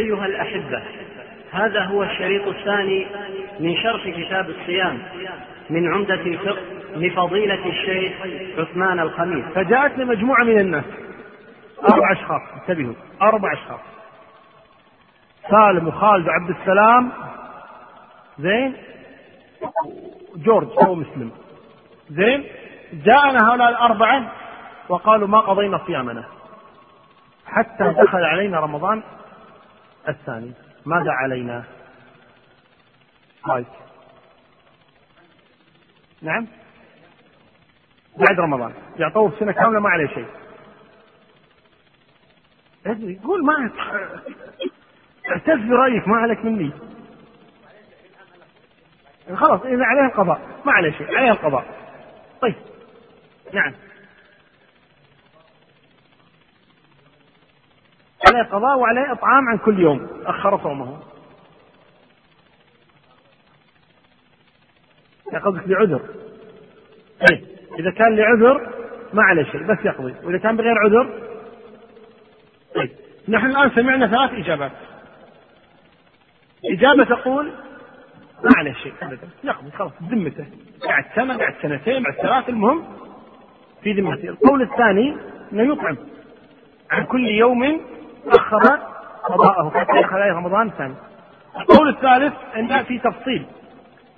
أيها الأحبة هذا هو الشريط الثاني من شرح كتاب الصيام من عمدة الفقه لفضيلة الشيخ عثمان الخميس. فجاءتني مجموعة من الناس. أربع أشخاص انتبهوا. أربع أشخاص. سالم وخالد وعبد السلام. زين؟ جورج هو مسلم. زين؟ جاءنا هؤلاء الأربعة وقالوا ما قضينا صيامنا. حتى دخل علينا رمضان الثاني. ماذا علينا؟ طيب. نعم. بعد رمضان. يعطوه سنة كاملة ما عليه شيء. ادري. قول ما اعتز برأيك ما عليك مني. خلاص إذا عليه القضاء. ما عليه شيء. عليه القضاء. طيب. نعم. عليه قضاء وعليه إطعام عن كل يوم. أخر صومه. قصدك لعذر. إيه. إذا كان لعذر ما عليه شيء بس يقضي. وإذا كان بغير عذر طيب. نحن الآن سمعنا ثلاث إجابات. إجابة تقول ما عليه شيء أبدا. يقضي خلاص ذمته. بعد سنة بعد سنتين بعد ثلاث المهم في ذمته. القول الثاني أنه يطعم. عن كل يوم أخر قضاءه يدخل عليه رمضان الثاني القول الثالث أن في تفصيل.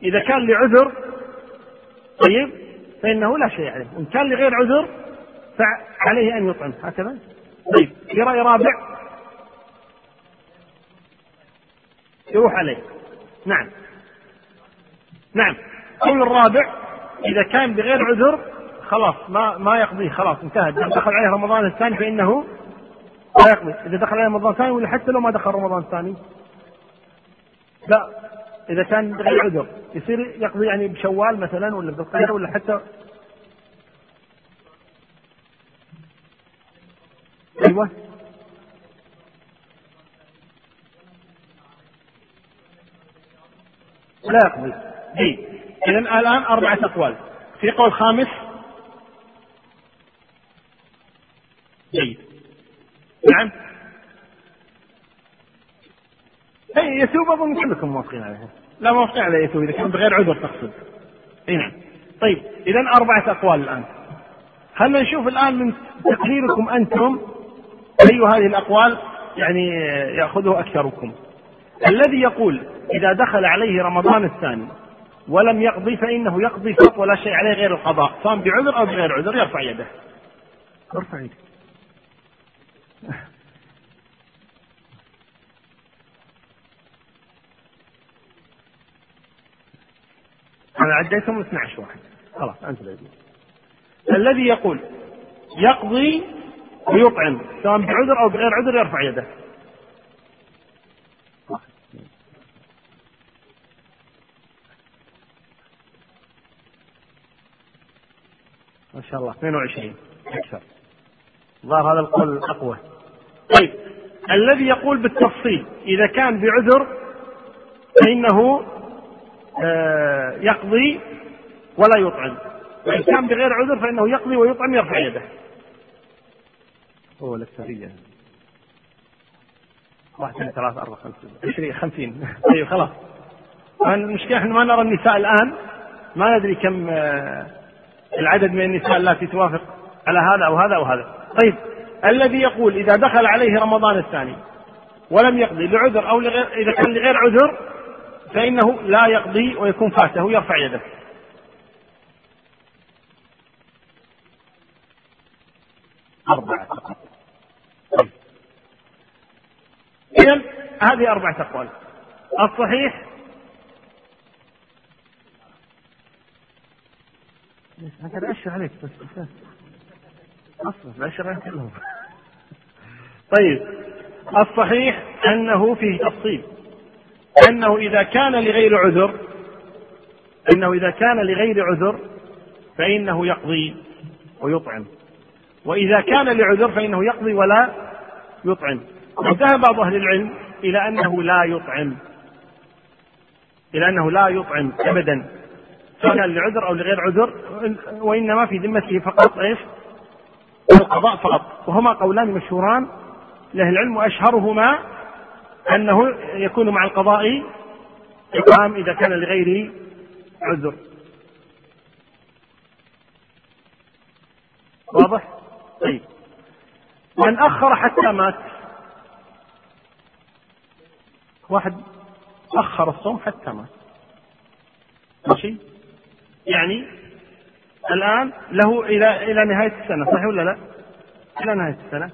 إذا كان لعذر طيب فإنه لا شيء عليه. وإن كان لغير عذر فعليه أن يطعم. هكذا؟ طيب في رأي رابع يروح عليه. نعم. نعم. القول الرابع إذا كان بغير عذر خلاص ما ما يقضيه خلاص انتهى. دخل عليه رمضان الثاني فإنه لا يقضي إذا دخل عليه رمضان ثاني ولا حتى لو ما دخل رمضان ثاني. لا. إذا كان بغير عذر يصير يقضي يعني بشوال مثلا ولا بالقير ولا حتى. أيوه. لا يقضي جيد. إذا الآن أربعة أقوال. في قول خامس جيد نعم. أي يتوب اظن كلكم موافقين عليها لا موافقين على يتوب إذا كان بغير عذر تقصد. أي نعم. طيب اذا أربعة أقوال الآن. هل نشوف الآن من تقريركم أنتم؟ اي هذه الأقوال؟ يعني ياخذه أكثركم. الذي يقول إذا دخل عليه رمضان الثاني ولم يقضي فإنه يقضي فقط ولا شيء عليه غير القضاء صام بعذر أو بغير عذر؟ يرفع يده. أرفع يدك أنا عديتهم 12 واحد. خلاص أنت الذي الذي يقول يقضي ويطعم سواء بعذر أو بغير عذر يرفع يده. ما شاء الله 22 أكثر. ظهر هذا القول الأقوى طيب الذي يقول بالتفصيل إذا كان بعذر فإنه آه، يقضي ولا يطعم. وإن كان بغير عذر فإنه يقضي ويطعم يرفع يده. هو الأكثرية. واحد اثنين ثلاثة أربعة خمسة عشرين خمسين. طيب خلاص. المشكلة إحنا ما نرى النساء الآن. ما ندري كم آه، العدد من النساء التي توافق على هذا أو هذا أو هذا. طيب الذي يقول إذا دخل عليه رمضان الثاني ولم يقضي لعذر أو لغير إذا كان لغير عذر فإنه لا يقضي ويكون فاته يرفع يده. أربعة طيب. إذا هذه أربعة أقوال الصحيح؟ هكذا أشر عليك بس. أشر عليك كلهم طيب الصحيح أنه فيه تفصيل. أنه إذا كان لغير عذر أنه إذا كان لغير عذر فإنه يقضي ويطعم. وإذا كان لعذر فإنه يقضي ولا يطعم. وذهب بعض أهل العلم إلى أنه لا يطعم. إلى أنه لا يطعم أبدا. سواء لعذر أو لغير عذر وإنما في ذمته فقط إيش؟ القضاء فقط. وهما قولان مشهوران لأهل العلم وأشهرهما أنه يكون مع القضاء إطعام إذا كان لغيره عذر. واضح؟ طيب. من أخر حتى مات. واحد أخر الصوم حتى مات. ماشي؟ يعني الآن له إلى إلى نهاية السنة صحيح ولا لا؟ إلى نهاية السنة.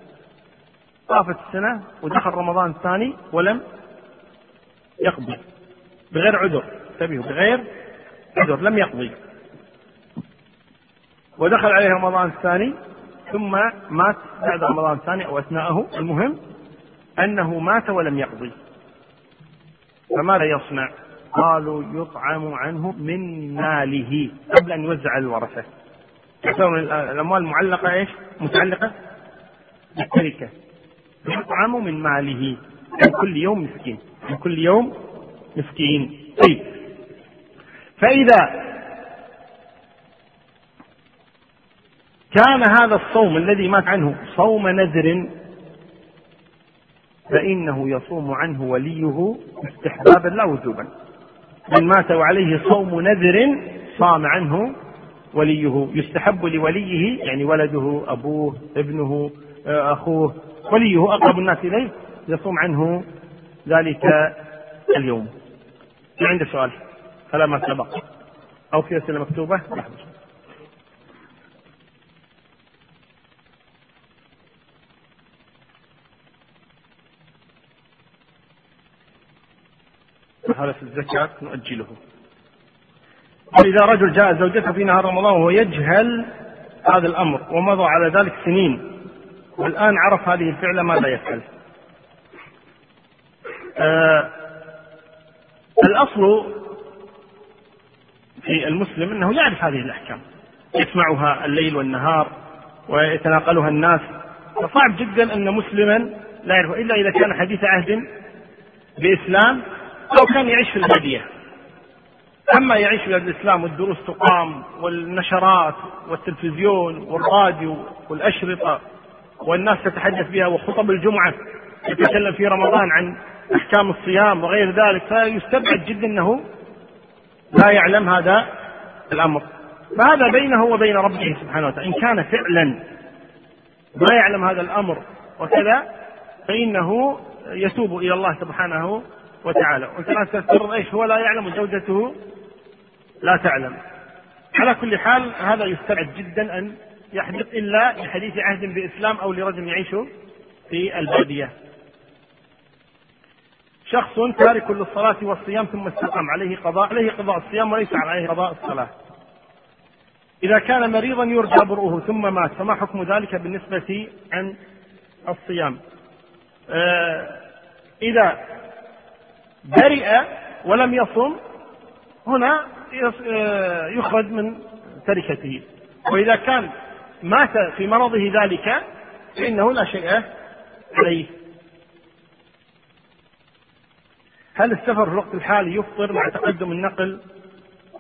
طافت السنة ودخل رمضان الثاني ولم يقضي بغير عذر. انتبهوا بغير عذر لم يقضي. ودخل عليه رمضان الثاني ثم مات بعد رمضان الثاني أو أثناءه. المهم أنه مات ولم يقضي. فماذا يصنع؟ قالوا يطعم عنه من ماله قبل أن يوزع على الورثة. يعتبر الأموال معلقة إيش؟ متعلقة بالتركة. يطعم من ماله من كل يوم مسكين من كل يوم مسكين طيب فإذا كان هذا الصوم الذي مات عنه صوم نذر فإنه يصوم عنه وليه استحبابا لا وجوبا من مات وعليه صوم نذر صام عنه وليه يستحب لوليه يعني ولده أبوه ابنه أخوه وليه أقرب الناس إليه يصوم عنه ذلك اليوم. في عنده سؤال؟ فلا ما سبق. أو في أسئلة مكتوبة؟ لحظة في الزكاة نؤجله. وإذا رجل جاء زوجته في نهار رمضان وهو يجهل هذا الأمر ومضى على ذلك سنين والآن عرف هذه الفعلة ماذا يفعل؟ آه الأصل في المسلم أنه يعرف هذه الأحكام يسمعها الليل والنهار ويتناقلها الناس. فصعب جدا أن مسلما لا يعرف إلا إذا كان حديث عهد بإسلام أو كان يعيش في البادية أما يعيش في الإسلام والدروس تقام والنشرات والتلفزيون والراديو والأشرطة والناس تتحدث بها وخطب الجمعة يتكلم في رمضان عن أحكام الصيام وغير ذلك فيستبعد جدا أنه لا يعلم هذا الأمر. فهذا بينه وبين ربه سبحانه وتعالى. إن كان فعلا ما يعلم هذا الأمر وكذا فإنه يتوب إلى الله سبحانه وتعالى وكما تذكر إيش هو لا يعلم وزوجته لا تعلم على كل حال هذا يستبعد جدا أن يحدث إلا لحديث عهد بإسلام أو لرجل يعيش في البادية. شخص تارك للصلاة والصيام ثم استقام عليه قضاء عليه قضاء الصيام وليس عليه قضاء الصلاة. إذا كان مريضا يرجى برؤه ثم مات فما حكم ذلك بالنسبة عن الصيام؟ آه إذا برئ ولم يصم هنا آه، يخرج من تركته وإذا كان مات في مرضه ذلك فإنه لا شيء عليه هل السفر في الوقت الحالي يفطر مع تقدم النقل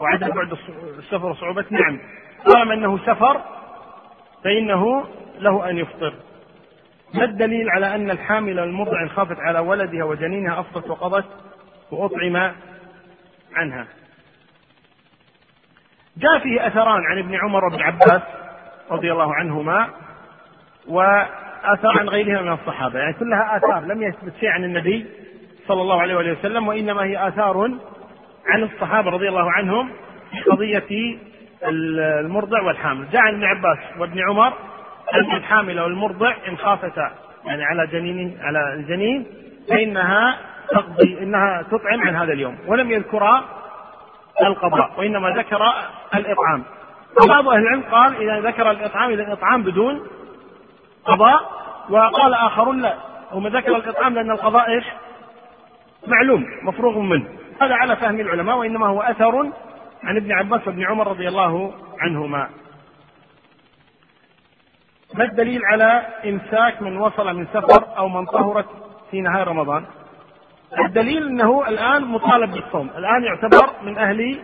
وعدم بعد السفر وصعوبته؟ نعم طالما أنه سفر فإنه له أن يفطر. ما الدليل على أن الحامل المرضع خافت على ولدها وجنينها افطت وقضت وأطعم عنها. جاء فيه أثران عن ابن عمر وابن عباس رضي الله عنهما وآثار عن غيرهما من الصحابة. يعني كلها آثار لم يثبت شيء عن النبي صلى الله عليه وآله وسلم وإنما هي آثار عن الصحابة رضي الله عنهم في قضية المرضع والحامل. جاء عن ابن عباس وابن عمر أن الحامل والمرضع إن خافتا يعني على جنين على الجنين فإنها تقضي إنها تطعم عن هذا اليوم ولم يذكرا القضاء وإنما ذكر الإطعام. بعض أهل العلم قال إذا ذكر الإطعام إذا الإطعام بدون قضاء وقال آخرون لا. هم ذكر الإطعام لأن القضاء إيش؟ معلوم مفروغ منه. هذا على فهم العلماء وإنما هو أثر عن ابن عباس وابن عمر رضي الله عنهما. ما الدليل على إمساك من وصل من سفر أو من طهرت في نهاية رمضان؟ الدليل إنه الآن مطالب بالصوم، الآن يعتبر من أهل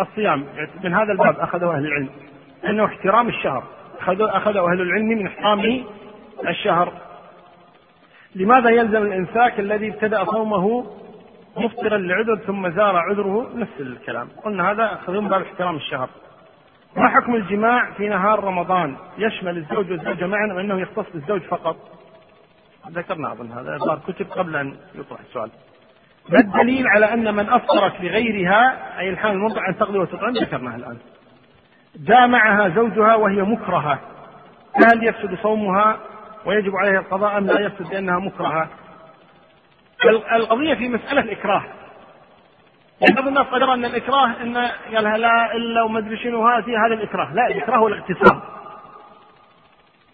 الصيام، من هذا الباب اخذه أهل العلم. إنه احترام الشهر، اخذه أهل العلم من احترام الشهر. لماذا يلزم الإمساك الذي ابتدأ صومه مفطرا لعذر ثم زار عذره؟ نفس الكلام. قلنا هذا أخذون باب احترام الشهر. ما حكم الجماع في نهار رمضان؟ يشمل الزوج والزوجة معا أم أنه يختص بالزوج فقط؟ ذكرنا أظن هذا. كتب قبل أن يطرح السؤال. ما الدليل على أن من أفطرت لغيرها أي الحال المرضع أن تقضي وتطعم ذكرناها الآن. جامعها زوجها وهي مكرهة. فهل يفسد صومها ويجب عليها القضاء أم لا يفسد لأنها مكرهة؟ القضية في مسألة الإكراه. يعني بعض الناس قدر أن الإكراه أن قال لا إلا وما أدري شنو هذا هذا الإكراه. لا الإكراه هو الاغتصاب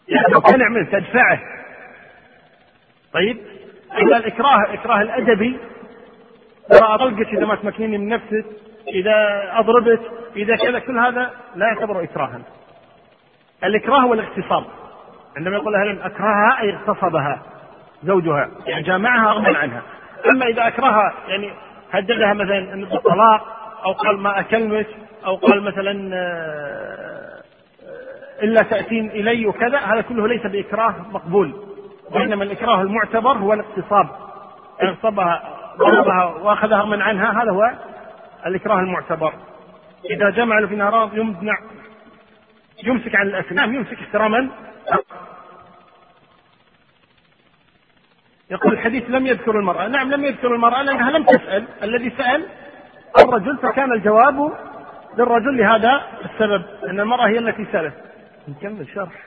يعني يعمل تدفعه. طيب؟ إذا الإكراه الإكراه الأدبي ترى أطلقك إذا ما تمكنيني من نفسك إذا أضربت إذا كذا كل هذا لا يعتبر إكراها. الإكراه هو الاغتصاب. عندما يقول لها أكرهها أي اغتصبها زوجها يعني جامعها رغما عنها. أما إذا أكرهها يعني هددها مثلا بالطلاق أو قال ما أكلمك أو قال مثلا آه، إلا تأتين إلي وكذا هذا كله ليس بإكراه مقبول. وإنما الإكراه المعتبر هو الاغتصاب. اغتصبها ضربها وأخذها من عنها هذا هو الإكراه المعتبر. إذا جمع في نهار يمنع يمسك عن نعم يمسك احتراما. يقول الحديث لم يذكر المرأة. نعم لم يذكر المرأة لأنها لم تسأل. الذي سأل الرجل فكان الجواب للرجل لهذا السبب أن المرأة هي التي سألت. نكمل شرح.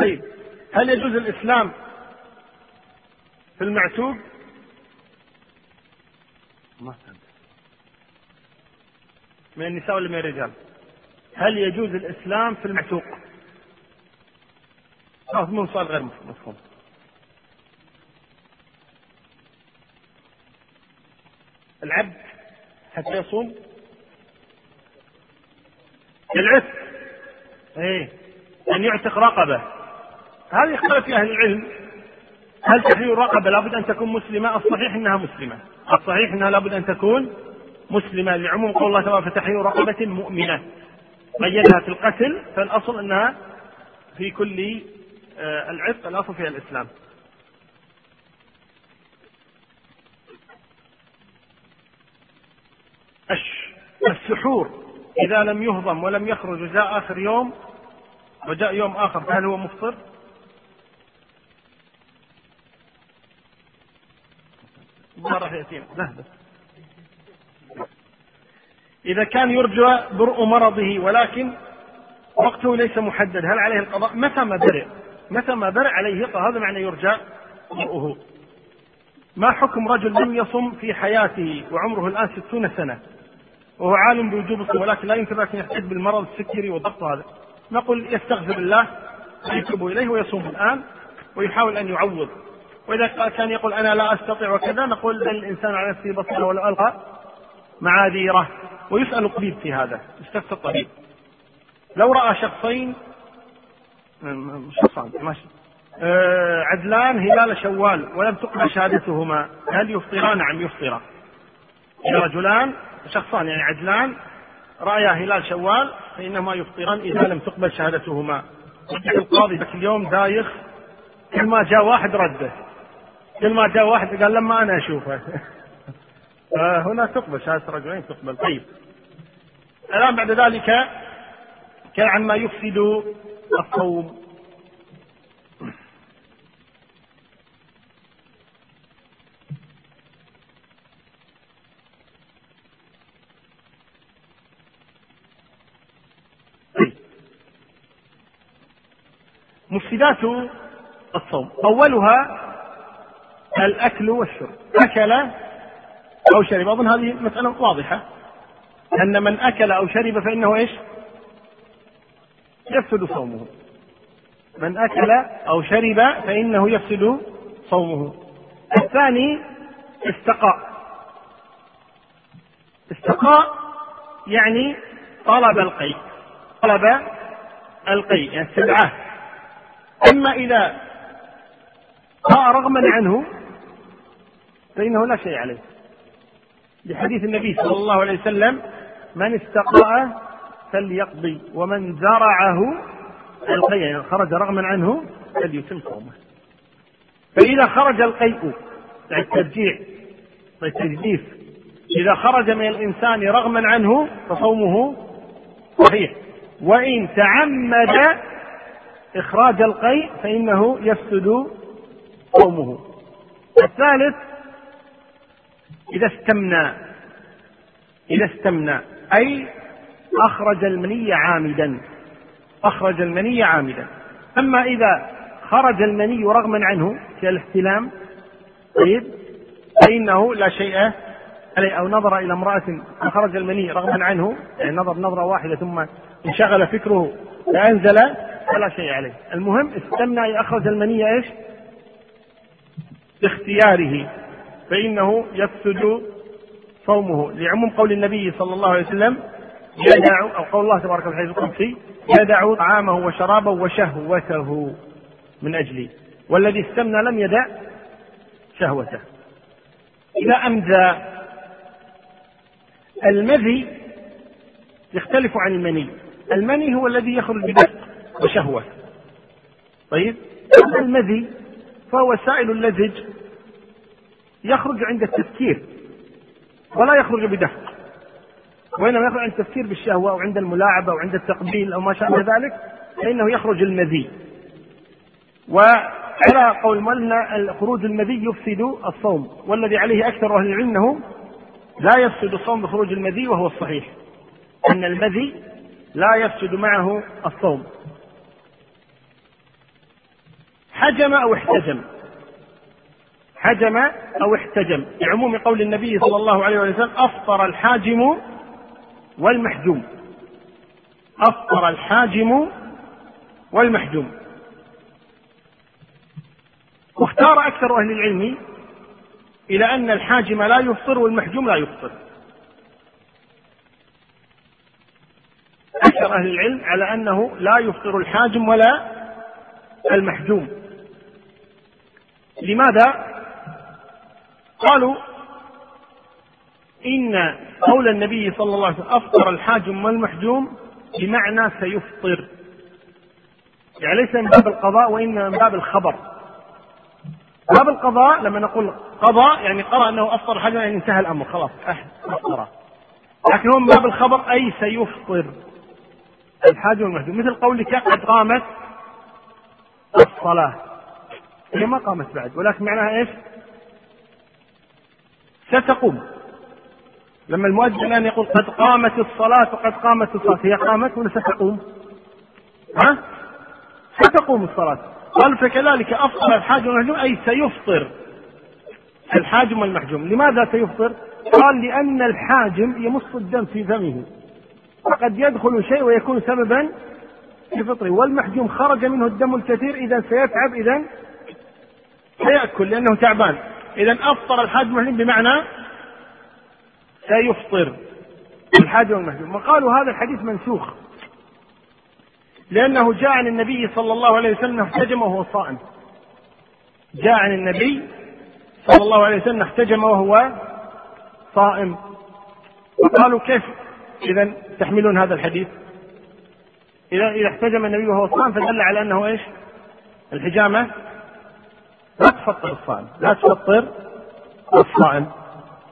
طيب هل يجوز الإسلام في المعتوق؟ ما من النساء ولا من الرجال؟ هل يجوز الإسلام في المعتوق؟ مفهوم سؤال غير مفهوم. العبد حتى يصوم؟ العتق إيه. أن يعتق رقبة. هذه اختلف أهل العلم. هل تحرير الرقبة لابد أن تكون مسلمة؟ الصحيح إنها مسلمة. الصحيح إنها لابد أن تكون مسلمة. لعموم قول الله تعالى فتحرير رقبه مؤمنه. قيدها في القتل فالأصل إنها في كل آه، العتق الأصل فيها الإسلام. السحور. إذا لم يهضم ولم يخرج وجاء آخر يوم وجاء يوم آخر فهل هو مفطر؟ ما راح يأتينا إذا كان يرجى برء مرضه ولكن وقته ليس محدد هل عليه القضاء؟ متى ما برئ؟ متى ما برئ عليه هذا معنى يرجى برؤه. ما حكم رجل لم يصم في حياته وعمره الآن ستون سنة؟ وهو عالم بوجوب الصوم ولكن لا يمكن أن يحتج بالمرض السكري والضغط هذا. نقول يستغفر الله ويتوب إليه ويصوم الآن ويحاول أن يعوض. وإذا كان يقول أنا لا أستطيع وكذا نقول بل الإنسان على نفسه بصيرة ولو ألقى معاذيره. ويسأل الطبيب في هذا يستفتى الطبيب. لو رأى شخصين شخصان ماشي. آه عدلان هلال شوال ولم تقبل شهادتهما هل يفطران؟ نعم يفطران رجلان شخصان يعني عدلان رأيا هلال شوال فإنهما يفطران إذا لم تقبل شهادتهما. القاضي ذاك اليوم دايخ كل ما جاء واحد رده. كل ما جاء واحد قال لما أنا أشوفه. فهنا تقبل شهادة رجلين تقبل. طيب. الآن بعد ذلك كان عما يفسد الصوم. مفسدات الصوم. أولها الأكل والشرب. أكل أو شرب. أظن هذه مسألة واضحة. أن من أكل أو شرب فإنه إيش؟ يفسد صومه. من أكل أو شرب فإنه يفسد صومه. الثاني استقاء. استقاء يعني طلب القيء طلب القيء يعني استدعاه. أما إذا قاء رغما عنه فإنه لا شيء عليه. لحديث النبي صلى الله عليه وسلم من استقاء فليقضي ومن زرعه القي يعني خرج رغما عنه فليتم صومه. فإذا خرج القيء يعني الترجيع التجديف إذا خرج من الإنسان رغما عنه فصومه صحيح. وإن تعمد إخراج القيء فإنه يفسد صومه. الثالث إذا استمنى إذا استمنى أي أخرج المني عامدا أخرج المني عامدا. أما إذا خرج المني رغما عنه كالاحتلام طيب فإنه لا شيء عليه. أو نظر إلى امرأة فخرج المني رغما عنه يعني نظر نظرة واحدة ثم انشغل فكره فأنزل فلا شيء عليه. المهم استمنى أخرج المني إيش؟ باختياره. فإنه يفسد صومه. لعموم قول النبي صلى الله عليه وسلم يدع أو قول الله تبارك وتعالى القدسي يدع طعامه وشرابه وشهوته من أجلي. والذي استمنى لم يدع شهوته. إذا أمذى المذي يختلف عن المني. المني هو الذي يخرج بدفء وشهوة. طيب؟ المذي فهو سائل اللزج يخرج عند التفكير ولا يخرج بدفق وإنما يخرج عند التفكير بالشهوة أو عند الملاعبة أو عند التقبيل أو ما شابه ذلك فإنه يخرج المذي. وعلى قول ملنا خروج المذي يفسد الصوم والذي عليه أكثر أهل العلم أنه لا يفسد الصوم بخروج المذي وهو الصحيح أن المذي لا يفسد معه الصوم. حجم أو احتجم. حجم أو احتجم. لعموم قول النبي صلى الله عليه وسلم أفطر الحاجم والمحجوم. أفطر الحاجم والمحجوم. واختار أكثر أهل العلم إلى أن الحاجم لا يفطر والمحجوم لا يفطر. أكثر أهل العلم على أنه لا يفطر الحاجم ولا المحجوم. لماذا؟ قالوا إن قول النبي صلى الله عليه وسلم أفطر الحاجم والمحجوم بمعنى سيفطر. يعني ليس من باب القضاء وإنما من باب الخبر. باب القضاء لما نقول قضاء يعني قرأ أنه أفطر حاجة يعني انتهى الأمر خلاص أفطر. لكن هو من باب الخبر أي سيفطر الحاج والمحجوم مثل قولك قد قامت الصلاة. هي ما قامت بعد ولكن معناها إيش؟ ستقوم لما المؤذن الآن يقول قد قامت الصلاة وقد قامت الصلاة هي قامت ولا ستقوم؟ ها؟ ستقوم الصلاة قال فكذلك أفطر الحاج والمحجوم أي سيفطر الحاجم والمحجوم لماذا سيفطر؟ قال لأن الحاجم يمص الدم في فمه وقد يدخل شيء ويكون سببا في فطره والمحجوم خرج منه الدم الكثير إذا سيتعب إذا سيأكل لأنه تعبان إذا أفطر الحاج والمحجوم بمعنى سيفطر. الحاج والمحجوم وقالوا هذا الحديث منسوخ. لأنه جاء عن النبي صلى الله عليه وسلم احتجم وهو صائم جاء عن النبي صلى الله عليه وسلم احتجم وهو صائم وقالوا كيف إذا تحملون هذا الحديث؟ إذا إذا احتجم النبي وهو صائم فدل على أنه إيش؟ الحجامة. لا تفطر الصائم لا تفطر الصائم.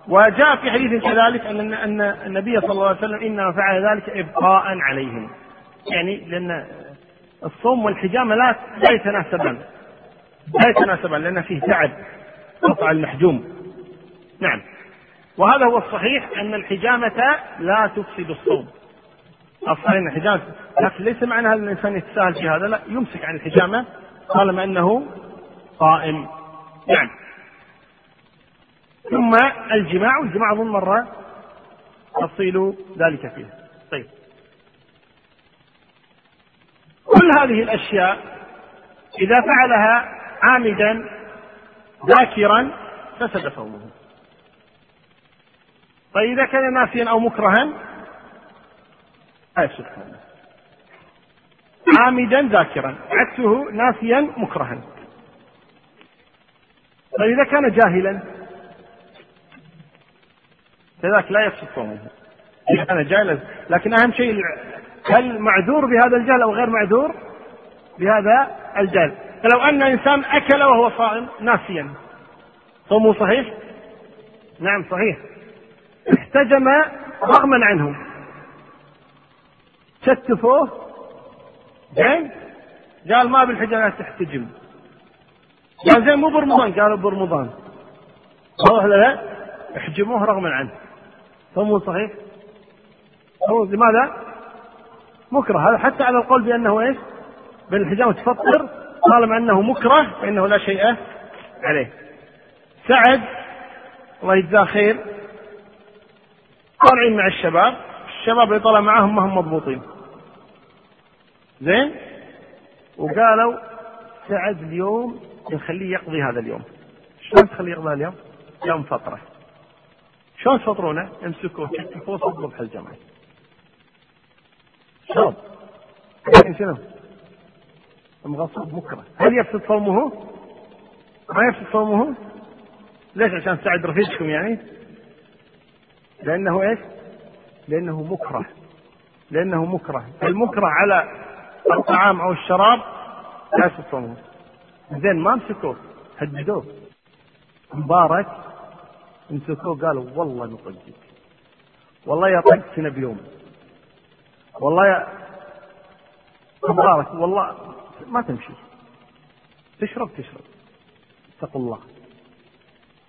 وجاء في حديث كذلك أن أن النبي صلى الله عليه وسلم إنما فعل ذلك إبقاء عليهم. يعني لأن الصوم والحجامة لا لا يتناسبان لا يتناسبان لأن فيه تعب قطع المحجوم. نعم. وهذا هو الصحيح أن الحجامة لا تفسد الصوم. الصحيح أن الحجامة لكن ليس معنى هذا الإنسان يتساهل في هذا لا يمسك عن الحجامة طالما أنه قائم. نعم. ثم الجماع والجماع أظن مرة تفصيل ذلك فيه. طيب. كل هذه الأشياء إذا فعلها عامدا ذاكرا فسد صومه. طيب إذا كان ناسيا أو مكرها آسف عامدا ذاكرا. عكسه ناسيا مكرها. طيب إذا كان جاهلا فذاك لا يفسد صومه. إذا كان جاهلا لكن أهم شيء هل معذور بهذا الجهل أو غير معذور بهذا الجهل؟ فلو أن إنسان أكل وهو صائم ناسيا صومه صحيح؟ نعم صحيح. احتجم رغما عنه شتفوه زين قال ما بالحجامات تحتجم. قال زين مو برمضان قالوا برمضان. واضح لا؟ احجموه رغما عنه. صومه صحيح؟ هو لماذا؟ مكره. هذا حتى على القول بأنه إيش؟ بالحجامة تفطر طالما أنه مكره فإنه لا شيء عليه. سعد الله يجزاه خير طالعين مع الشباب. الشباب اللي طلع معاهم ما هم مضبوطين. زين؟ وقالوا سعد اليوم نخليه يقضي هذا اليوم شلون تخليه يقضي هذا اليوم؟ يوم فطرة شلون تفطرونه؟ امسكوه كتفوه صبوا بحلجمه شرب لكن شنو؟ المغصوب مكره هل يفسد صومه؟ ما يفسد صومه؟ ليش عشان سعد رفيقكم يعني؟ لأنه إيش؟ لأنه مكره لأنه مكره المكره على الطعام أو الشراب لا يفسد صومه زين ما مسكوه هددوه. مبارك. مسكوه قالوا والله نطقك. والله يا طقيتنا بيوم. والله يا مبارك والله ما تمشي. تشرب تشرب. اتقوا الله.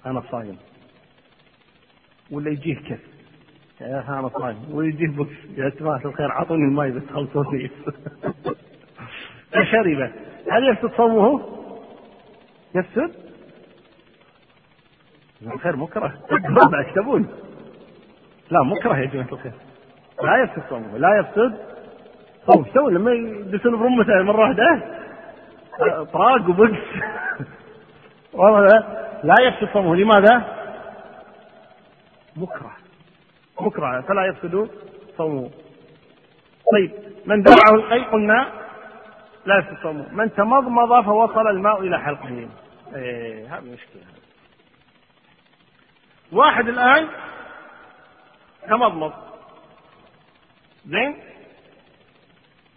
أنا صايم. ولا يجيه كف. يا أنا صايم. ولا يجيه بوكس يا جماعة الخير أعطوني الماي بس خلصوني فشرب هل يفسد صومه؟ يفسد؟ الخير مكره. بعد تبون لا مكره يا جماعة الخير. لا يفسد صومه لا يفسد صوم سوي لما يدسون برمته مرة واحدة؟ طراق وبقس والله لا يفسد صومه. لماذا؟ مكره. مكره. فلا يفسد صومه. طيب من دفعه القيء قلنا لا يفسد صومه. من تمضمض فوصل الماء إلى حلقه. إيه هذه مشكلة واحد الآن تمضمض زين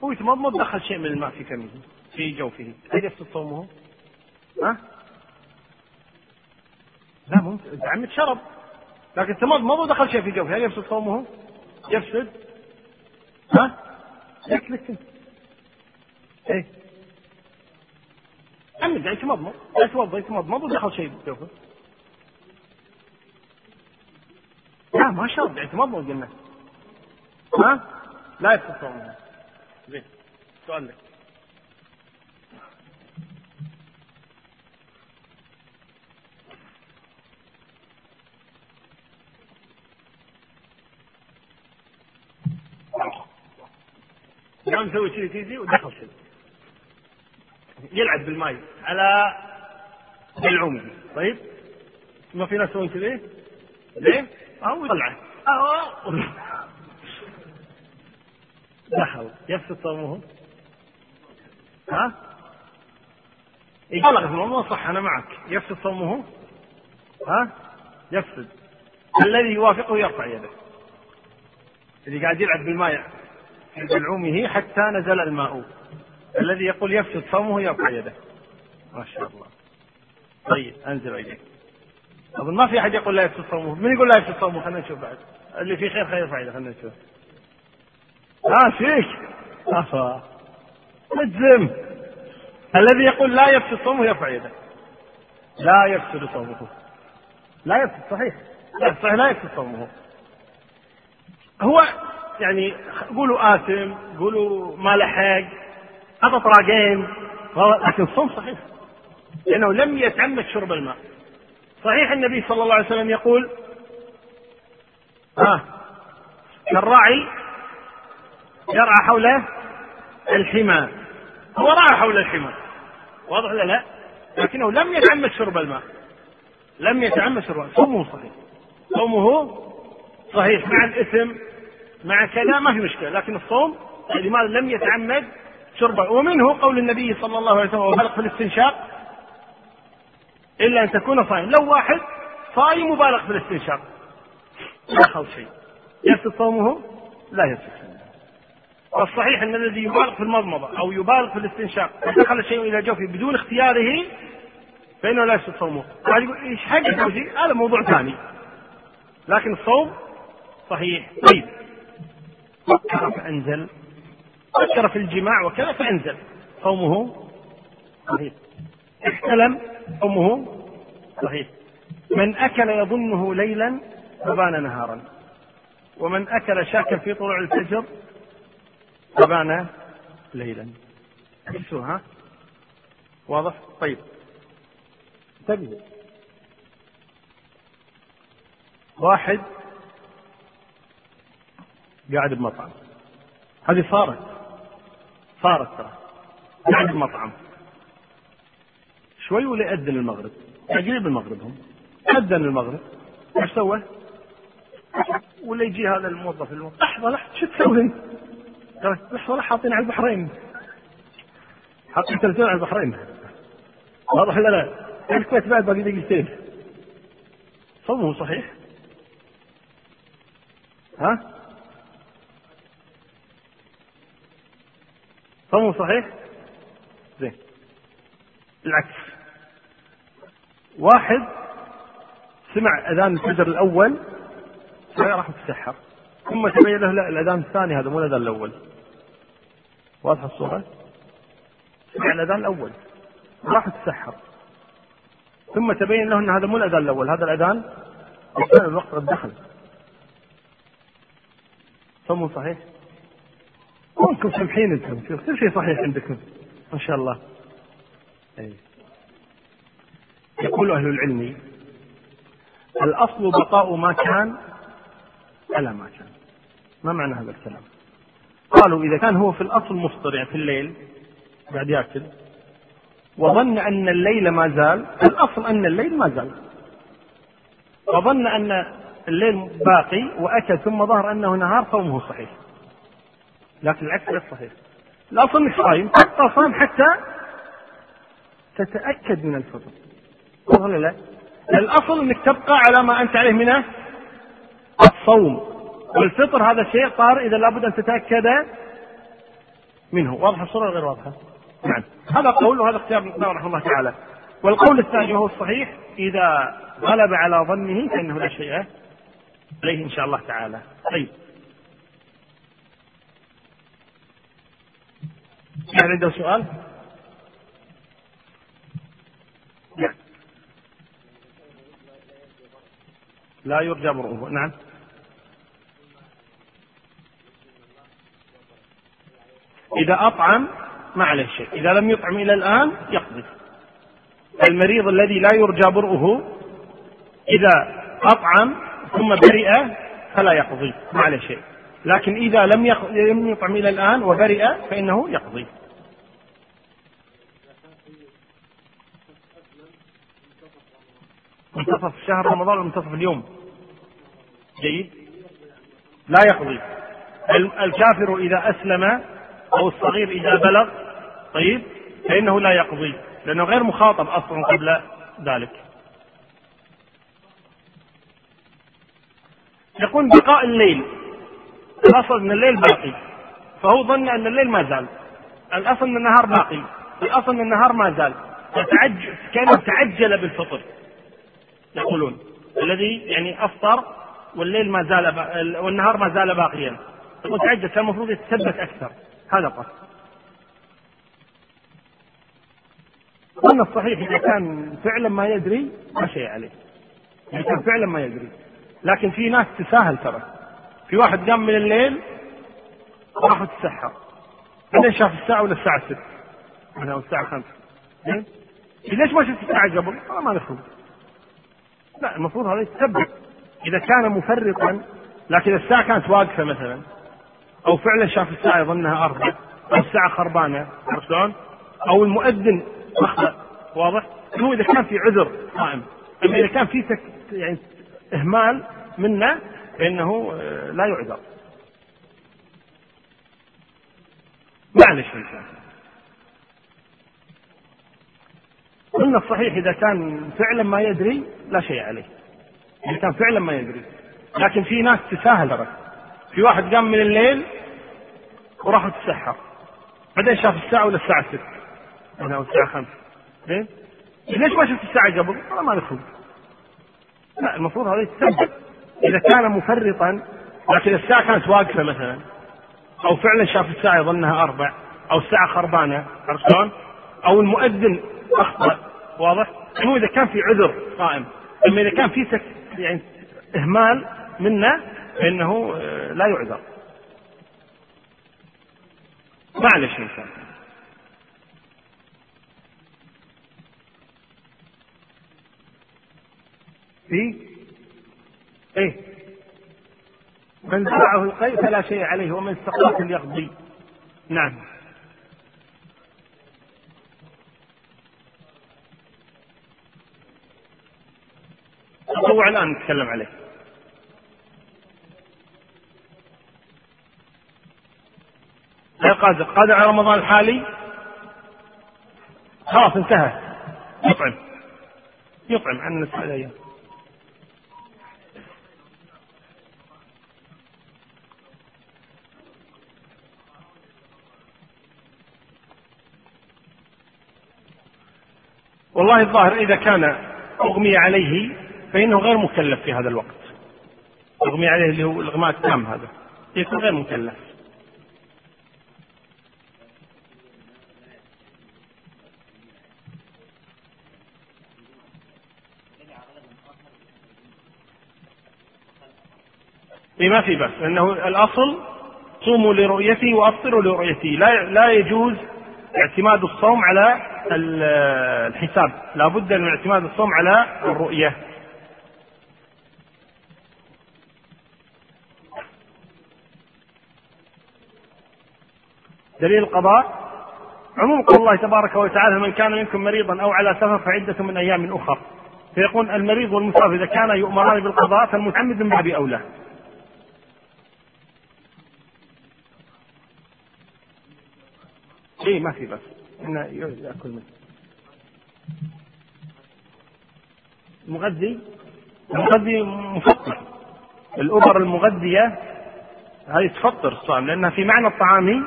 هو يتمضمض دخل شيء من الماء في فمه في جوفه هل يفسد صومه؟ ها؟ لا ممكن عمد شرب لكن تمضمض ودخل شيء في جوفه هل يفسد صومه؟ يفسد؟ ها؟ لك لك إيه عمد يعني تمضمض يتوضا يتمضمض ودخل شيء في جوفه لا ما شرب يعني تمضمض قلنا. ها؟ لا يفسد صومه زين لك. قام يسوي كذي كذي ودخل كذي يلعب بالماي على العمق. طيب؟ ما في ناس يسوون كذي؟ زين؟ أو يطلعه دخل يفسد صومه ها؟ يبالغ في الموضوع صح أنا معك. يفسد صومه ها؟ يفسد الذي يوافقه يرفع يده. اللي قاعد يلعب بالماء بلعومه حتى نزل الماء. الذي يقول يفسد صومه يرفع يده. ما شاء الله. طيب أنزل ايديك أظن ما في أحد يقول لا يفسد صومه. من يقول لا يفسد صومه؟ خلينا نشوف بعد. اللي فيه خير خير يرفع يده خلينا نشوف. ها فيك. أفا. أجزم. الذي يقول لا يفسد صومه يرفع يده. لا يفسد صومه. لا يفسد صحيح. لا صحيح لا يفسد صومه. هو يعني قولوا آثم قولوا ما لحق. هذا طراقين. لكن الصوم صحيح. لأنه لم يتعمد شرب الماء. صحيح النبي صلى الله عليه وسلم يقول ها كالراعي يرعى حول الحمى. هو رعى حول الحمى. واضح ولا لا؟ لكنه لم يتعمد شرب الماء. لم يتعمد شرب الماء. صومه صحيح. صومه صحيح. مع الإثم مع كذا ما في مشكلة. لكن الصوم لماذا لم يتعمد شربه ومنه قول النبي صلى الله عليه وسلم وبالغ في الاستنشاق إلا أن تكون صائم لو واحد صايم مبالغ في الاستنشاق لا دخل شيء يفسد صومه لا يفسد والصحيح أن الذي يبالغ في المضمضة أو يبالغ في الاستنشاق دخل الشيء إلى جوفه بدون اختياره فإنه لا يفسد صومه. قال يقول إيش حق هذا موضوع ثاني. لكن الصوم صحيح. طيب. فانزل فكر في الجماع وكذا فانزل صومه صحيح. احتلم صومه صحيح. من أكل يظنه ليلا فبان نهارا. ومن أكل شاكا في طلوع الفجر فبان ليلا. ها؟ واضح؟ طيب. انتبهوا واحد قاعد بمطعم. هذه صارت. صارت ترى قاعد بمطعم شوي ولا يأذن المغرب قريب المغرب هم أذن المغرب إيش سوى؟ ولا يجي هذا الموظف الموظف لحظة لحظة شو تسوي؟ قال لحظة حاطين على البحرين حاطين تلفزيون على البحرين واضح ولا لا؟ الكويت بعد باقي دقيقتين صومه صحيح؟ ها؟ صومه صحيح؟ زين العكس واحد سمع أذان الفجر الأول راح يتسحر ثم تبين له لا الأذان الثاني هذا مو الأذان الأول واضحة الصورة؟ سمع الأذان الأول راح يتسحر ثم تبين له إن هذا مو الأذان الأول هذا الأذان الثاني الوقت قد دخل صحيح؟ كونكم سمحين أنتم. كل شيء صحيح عندكم؟ ما شاء الله. أي. يقول أهل العلم الأصل بقاء ما كان على ما كان. ما معنى هذا الكلام؟ قالوا إذا كان هو في الأصل مفطر يعني في الليل قاعد يأكل وظن أن الليل ما زال الأصل أن الليل ما زال. وظن أن الليل باقي وأكل ثم ظهر أنه نهار صومه صحيح. لكن العكس غير صحيح. الأصل أنك صايم تبقى صايم حتى تتأكد من الفطر ولا لا؟ الأصل أنك تبقى على ما أنت عليه من الصوم. والفطر هذا شيء صار إذا لابد أن تتأكد منه. واضحة الصورة غير واضحة؟ نعم. هذا قول وهذا اختيار ابن رحمه الله تعالى. والقول الثاني وهو الصحيح إذا غلب على ظنه فإنه لا شيء عليه إن شاء الله تعالى. طيب. يعني عنده سؤال؟ نعم لا يرجى برؤه نعم. إذا أطعم ما عليه شيء. إذا لم يطعم إلى الآن يقضي. المريض الذي لا يرجى برؤه إذا أطعم ثم برئ فلا يقضي. ما عليه شيء. لكن إذا لم يطعم إلى الآن وبرئ فإنه يقضي. منتصف شهر رمضان ومنتصف اليوم. جيد؟ لا يقضي. الكافر إذا أسلم أو الصغير إذا بلغ طيب؟ فإنه لا يقضي. لأنه غير مخاطب أصلا قبل ذلك. يقول بقاء الليل. الأصل أن الليل باقي. فهو ظن أن الليل ما زال. الأصل أن النهار باقي. الأصل أن النهار ما زال. فتعجل كان تعجل بالفطر. يقولون الذي يعني أفطر والليل ما زال والنهار ما زال باقيا. يقول تعجل كان المفروض يتثبت أكثر. هذا قصد قلنا الصحيح إذا كان فعلا ما يدري لا شيء عليه. إذا كان فعلا ما يدري. لكن في ناس تساهل ترى. في واحد قام من الليل راح تسحر بعدين شاف الساعة ولا الساعة 6 مثلا الساعة 5 زين ليش ما شفت الساعة قبل؟ ما نفهم لا المفروض هذا يتثبت إذا كان مفرطا لكن الساعة كانت واقفة مثلا أو فعلا شاف الساعة يظنها أربع أو الساعة خربانة شلون؟ أو المؤذن أخطأ واضح؟ هو إذا كان في عذر قائم أما إذا كان في تك يعني إهمال منا فإنه آه، لا يعذر معلش الإنسان قلنا الصحيح إذا كان فعلا ما يدري لا شيء عليه. إذا كان فعلا ما يدري. لكن في ناس تساهل ترى في واحد قام من الليل وراحوا تسحر بعدين شاف الساعة ولا الساعة 6 أو الساعة 5 زين؟ ليش ما شفت الساعة قبل؟ والله ما نفهم. لا المفروض هذا يتسبب إذا كان مفرطا لكن الساعة كانت واقفة مثلا أو فعلا شاف الساعة يظنها أربع أو الساعة خربانة عرفت شلون؟ أو المؤذن أخطأ. واضح؟ مو إذا كان في عذر قائم. أما إذا كان في تك يعني إهمال منا فإنه آه، لا يعذر. معلش إنسان في؟ إيه. من زرعه القيء فلا شيء عليه ومن استقاك ليقضي نعم. التطوع الآن نتكلم عليه. لا قادر على رمضان الحالي؟ خلاص انتهى. يطعم. يطعم عن نسبة الأيام. والله الظاهر إذا كان أغمي عليه فإنه غير مكلف في هذا الوقت. أغمي عليه اللي هو الإغماء التام هذا. يكون غير مكلف. إيه ما في بس لأنه الأصل صوموا لرؤيتي وأفطروا لرؤيتي. لا لا يجوز اعتماد الصوم على الحساب. لا بد من اعتماد الصوم على الرؤية. دليل القضاء عموم قول الله تبارك وتعالى من كان منكم مريضا أو على سفر فعدة من أيام أخر. فيقول المريض والمسافر إذا كان يؤمران بالقضاء فالمتعمد من باب أولى. اي ما في بس. إنه يأكل منه. المغذي المغذي مفطر. الأبر المغذية هذه تفطر الصائم لأنها في معنى الطعام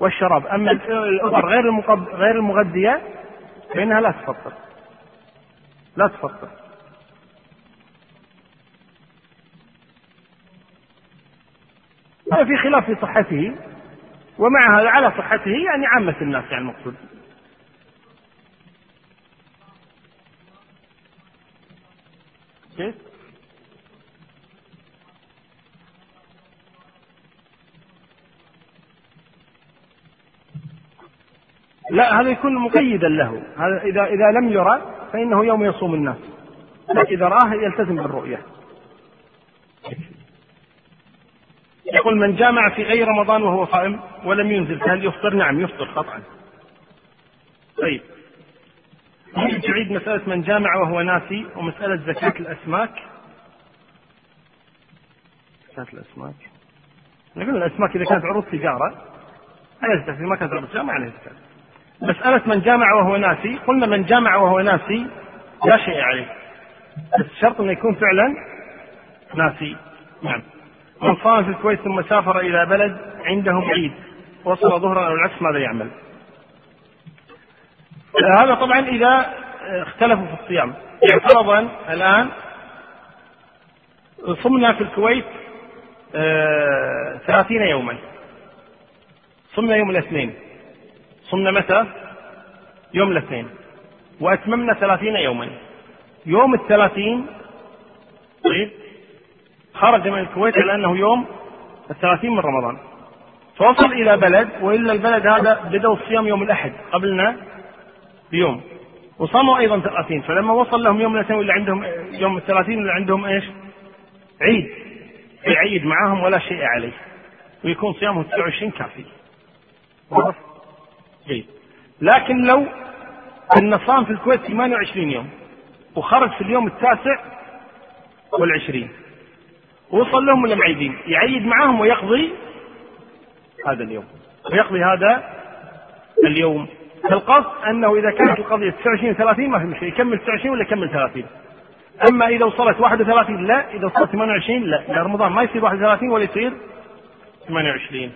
والشراب. أما الأبر غير غير المغذية فإنها لا تفطر. لا تفطر. في خلاف في صحته ومع هذا على صحته يعني عامة الناس يعني المقصود. كيف؟ لا هذا يكون مقيدا له هذا إذا إذا لم يرى فإنه يوم يصوم الناس إذا رآه يلتزم بالرؤية يقول من جامع في غير رمضان وهو صائم ولم ينزل فهل يفطر؟ نعم يفطر قطعا. طيب. تعيد مسألة من جامع وهو ناسي ومسألة زكاة الأسماك. زكاة الأسماك. نقول الأسماك إذا كانت عروض تجارة عليها زكاة، إذا ما كانت عروض تجارة ما عليها زكاة. مسألة من جامع وهو ناسي، قلنا من جامع وهو ناسي لا شيء عليه. بس الشرط إنه يكون فعلا ناسي. نعم. من صام في الكويت ثم سافر إلى بلد عندهم عيد وصل ظهرا أو العكس ماذا يعمل؟ هذا طبعا إذا اختلفوا في الصيام يعني فرضا الآن صمنا في الكويت آه، ثلاثين يوما صمنا يوم الاثنين صمنا متى؟ يوم الاثنين. وأتممنا ثلاثين يوما. يوم الثلاثين طيب خرج من الكويت على أنه يوم الثلاثين من رمضان. فوصل إلى بلد وإلا البلد هذا بدأوا الصيام يوم الأحد قبلنا بيوم. وصاموا أيضا ثلاثين. فلما وصل لهم يوم الاثنين اللي عندهم يوم الثلاثين اللي عندهم إيش؟ عيد. يعيد معاهم ولا شيء عليه. ويكون صيامه 29 كافي؟ جيد. لكن لو أن صام في الكويت 28 يوم وخرج في اليوم التاسع والعشرين وصل لهم ولا معيدين؟ يعيد معاهم ويقضي هذا اليوم. ويقضي هذا اليوم. القصد أنه إذا كانت القضية 29 30 ما في مشكلة. يكمل 29 ولا يكمل 30 أما إذا وصلت 31 لا إذا وصلت 28 لا. لأن رمضان ما يصير 31 ولا يصير 28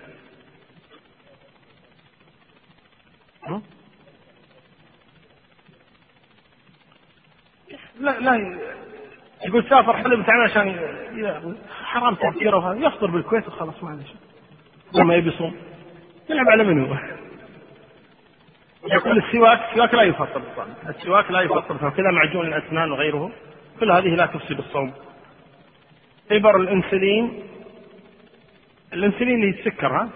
لا لا يقول سافر حلم تعال عشان حرام تفكيره يفطر بالكويت وخلاص ما عنده شيء. لما يبي يصوم. يلعب على منو؟ يقول السواك السواك لا يفطر الصوم السواك لا يفطر فكذا معجون الأسنان وغيره. كل هذه لا تفسد الصوم. ابر الإنسولين. الإنسولين اللي يسكر ها؟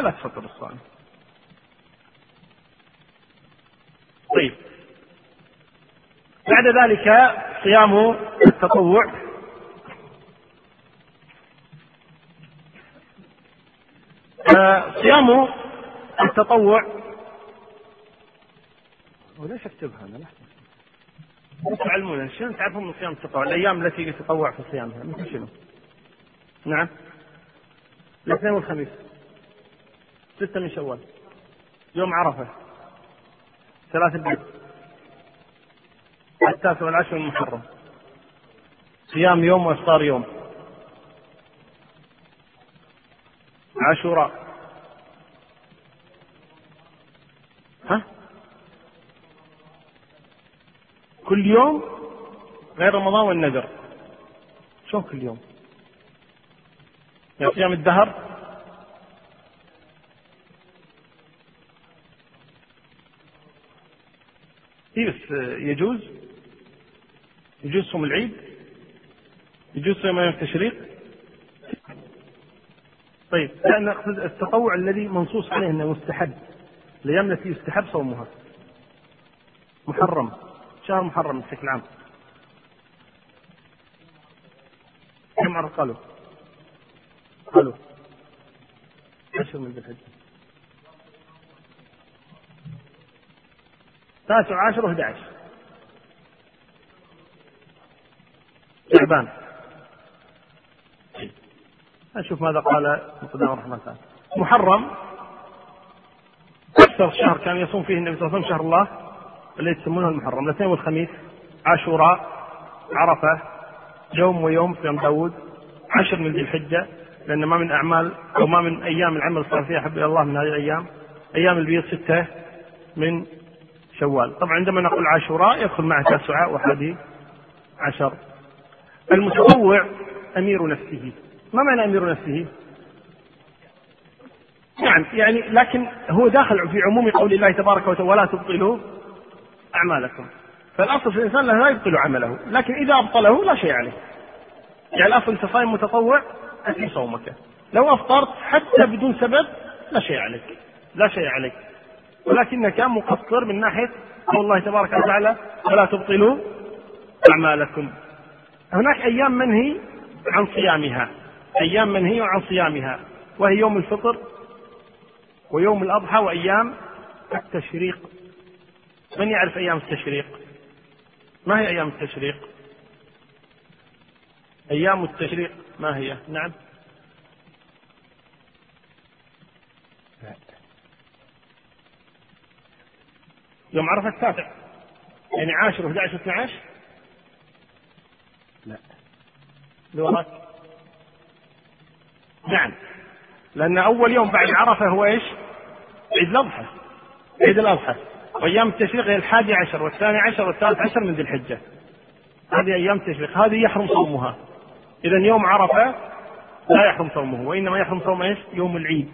لا تفطر الصائم. طيب. بعد ذلك صيام التطوع. صيام التطوع. وليش اكتبها أنا لا. تعلمون شلون تعرفون من صيام التطوع؟ الأيام التي يتطوع في صيامها مثل شنو؟ نعم. الاثنين والخميس. ستة من شوال. يوم عرفة. ثلاث البيت التاسع والعشر من محرم. صيام يوم وإفطار يوم. عاشوراء. ها؟ كل يوم غير رمضان والنذر. شلون كل يوم؟ يا صيام الدهر اي بس يجوز؟ يجوز صوم العيد؟ يجوز صوم يوم التشريق؟ طيب لا نأخذ التطوع الذي منصوص عليه أنه مستحب. الأيام التي يستحب صومها. محرم. شهر محرم بشكل عام. كم مرة قالوا؟ قالوا عشر من ذي الحجة. تاسع عشر شعبان نشوف ماذا قال مقدام رحمة الله. محرم. أكثر شهر كان يصوم فيه النبي صلى الله عليه وسلم شهر الله الذي يسمونه المحرم. الاثنين والخميس عاشوراء عرفة يوم ويوم في يوم داود عشر من ذي الحجة لأن ما من أعمال أو ما من أيام العمل فيها أحب إلى الله من هذه الأيام. أيام البيض ستة من شوال. طبعا عندما نقول عاشوراء يدخل معه تاسعاء وحادي عشر. المتطوع أمير نفسه. ما معنى أمير نفسه؟ نعم يعني لكن هو داخل في عموم قول الله تبارك وتعالى ولا تبطلوا أعمالكم. فالأصل في الإنسان لا يبطل عمله لكن إذا أبطله لا شيء عليه. يعني الأصل أنت صايم متطوع أتي صومك. لو أفطرت حتى بدون سبب لا شيء عليك. لا شيء عليك. ولكنك مقصر من ناحية قول الله تبارك وتعالى ولا تبطلوا أعمالكم. هناك أيام منهي عن صيامها أيام منهي عن صيامها وهي يوم الفطر ويوم الأضحى وأيام التشريق. من يعرف أيام التشريق؟ ما هي أيام التشريق؟ أيام التشريق ما هي؟ نعم. يوم عرفة التاسع. يعني عاشر و11 و12 لا. وراك. نعم. لأن أول يوم بعد عرفة هو إيش؟ عيد الأضحى. عيد الأضحى. وأيام التشريق هي الحادي عشر والثاني عشر والثالث عشر من ذي الحجة. هذه أيام التشريق. هذه يحرم صومها. إذا يوم عرفة لا يحرم صومه وإنما يحرم صوم إيش؟ يوم العيد.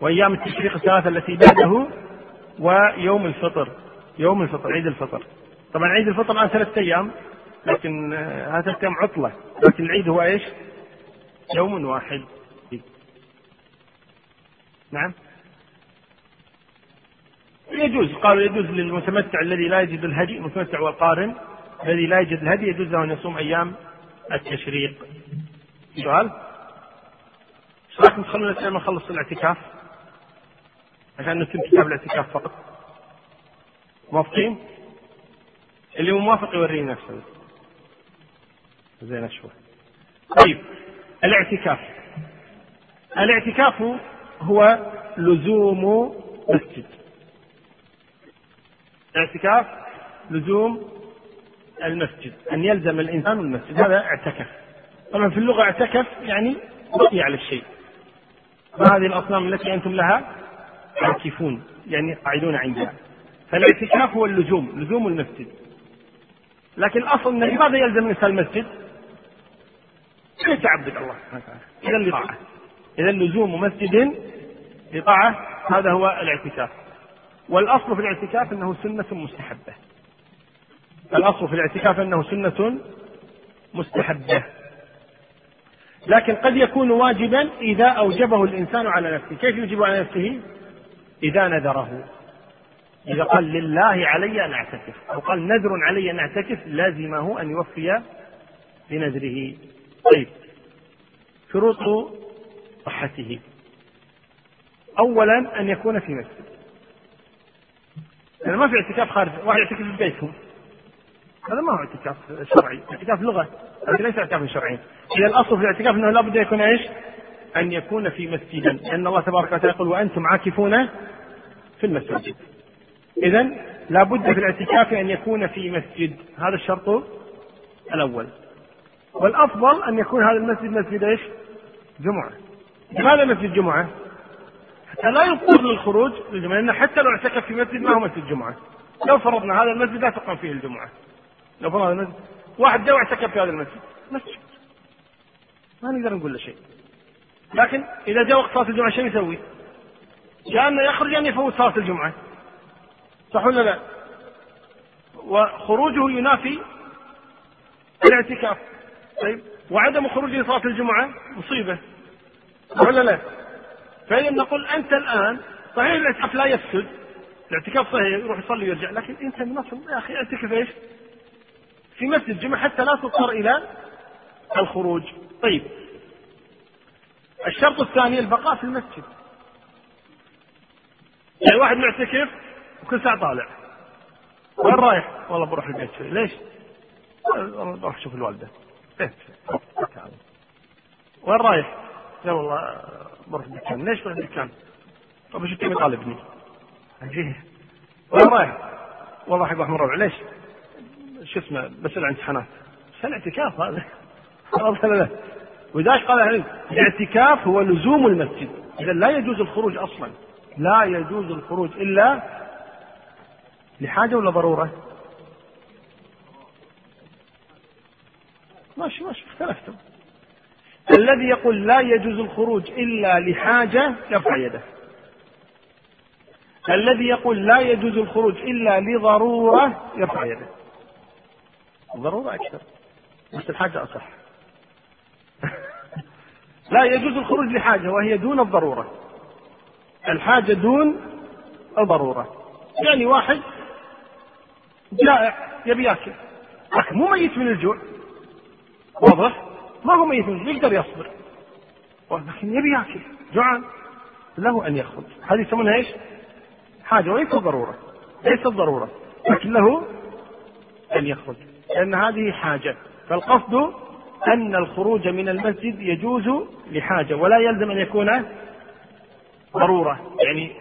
وأيام التشريق الثلاثة التي بعده ويوم الفطر يوم الفطر عيد الفطر. طبعا عيد الفطر الآن ثلاثة أيام لكن هذا ثلاثة أيام عطلة. لكن العيد هو إيش؟ يوم واحد. نعم. يجوز قالوا يجوز للمتمتع الذي لا يجد الهدي المتمتع والقارن الذي لا يجد الهدي يجوز له أن يصوم أيام التشريق. سؤال؟ إيش رايكم تخلونا نخلص الاعتكاف؟ عشان نتم كتاب الاعتكاف فقط موافقين؟ اللي موافق يوريني نفسه. زين شوي. طيب الاعتكاف. الاعتكاف هو لزوم مسجد الاعتكاف لزوم المسجد. أن يلزم الإنسان المسجد. هذا اعتكف. طبعا في اللغة اعتكف يعني بقي على الشيء. ما هذه الأصنام التي أنتم لها؟ عاكفون يعني قاعدون عندها فالاعتكاف هو اللزوم لزوم المسجد. لكن الأصل أن لماذا يلزم الانسان المسجد؟ يتعبد الله. سبحانه وتعالى اذا لطاعه إذا لزوم مسجد لطاعة هذا هو الاعتكاف. والأصل في الاعتكاف أنه سنة مستحبة. الأصل في الاعتكاف أنه سنة مستحبة. لكن قد يكون واجبا إذا أوجبه الإنسان على نفسه. كيف يوجب على نفسه؟ إذا نذره. إذا قال لله علي أن أعتكف. أو قال نذر علي أن أعتكف لازمه أن يوفي بنذره. طيب. شروط صحته. أولا أن يكون في مسجد. يعني ما في اعتكاف خارج واحد يعتكف في بيته هذا ما هو اعتكاف شرعي. اعتكاف لغة لكن ليس اعتكاف شرعي. إذا الأصل في الاعتكاف أنه لابد يكون إيش؟ أن يكون في مسجد لأن الله تبارك وتعالى يقول وأنتم عاكفون في المساجد إذا لابد في الاعتكاف أن يكون في مسجد. هذا الشرط الأول. والأفضل أن يكون هذا المسجد مسجد إيش؟ جمعة. لماذا مسجد جمعة؟ حتى لا يضطر للخروج للجمعة. لأن حتى لو اعتكف في مسجد ما هو مسجد جمعة. لو فرضنا هذا المسجد لا تقام فيه الجمعة. لو فرضنا المسجد. واحد جاء واعتكف في هذا المسجد. مسجد. ما نقدر نقول له شيء. لكن إذا جاء وقت صلاة الجمعة شو يسوي؟ يا أنه يخرج أن يفوت صلاة الجمعة صح ولا لا؟ وخروجه ينافي الاعتكاف طيب وعدم خروجه صلاة الجمعة مصيبة صح ولا لا؟ فإذا نقول أنت الآن صحيح الاعتكاف لا يفسد الاعتكاف صحيح يروح يصلي ويرجع لكن أنت من يا أخي اعتكف إيش؟ في مسجد جمعة حتى لا تضطر إلى الخروج طيب الشرط الثاني البقاء في المسجد يعني واحد معتكف وكل ساعة طالع وين رايح؟ والله بروح البيت شوي ليش؟ بروح أشوف الوالدة بيت وين رايح؟ لا والله بروح الدكان ليش بروح الدكان؟ طب إيش تبي طالبني؟ أجيه وين رايح؟ والله حق واحد من ربع ليش؟ شو اسمه بسأل عن امتحانات الاعتكاف هذا خلاص لا ولذلك قال العلم الاعتكاف هو لزوم المسجد. اذا لا يجوز الخروج أصلا. لا يجوز الخروج إلا لحاجة ولا ضرورة؟ ماشي ماشي اختلفتم. الذي يقول لا يجوز الخروج إلا لحاجة يرفع يده. الذي يقول لا يجوز الخروج إلا لضرورة يرفع يده. ضرورة أكثر. بس الحاجة أصح. لا يجوز الخروج لحاجة وهي دون الضرورة. الحاجة دون الضرورة. يعني واحد جائع يبي ياكل. لكن مو ميت من الجوع. واضح؟ ما هو ميت من الجوع يقدر يصبر. لكن يبي ياكل. جوعان. له أن يخرج. هذه يسمونها إيش؟ حاجة وليس ضرورة. ليست ضرورة. لكن له أن يخرج. لأن هذه حاجة. فالقصد أن الخروج من المسجد يجوز لحاجة ولا يلزم أن يكون ضرورة. يعني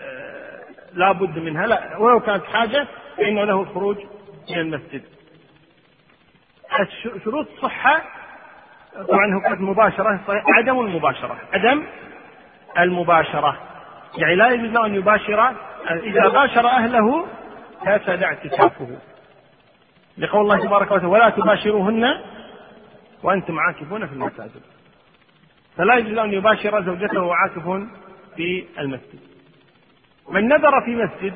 آه، لا بد منها. لا ولو كانت حاجة فإنه له الخروج من المسجد. شروط الصحة طبعا هو كانت مباشرة عدم المباشرة. عدم المباشرة. يعني لا يجوز له أن يباشر إذا باشر أهله فسد اعتكافه. لقول الله تبارك وتعالى ولا تباشروهن وأنتم عاكفون في المساجد. فلا يجوز أن يباشر زوجته وعاكف في المسجد. من نذر في مسجد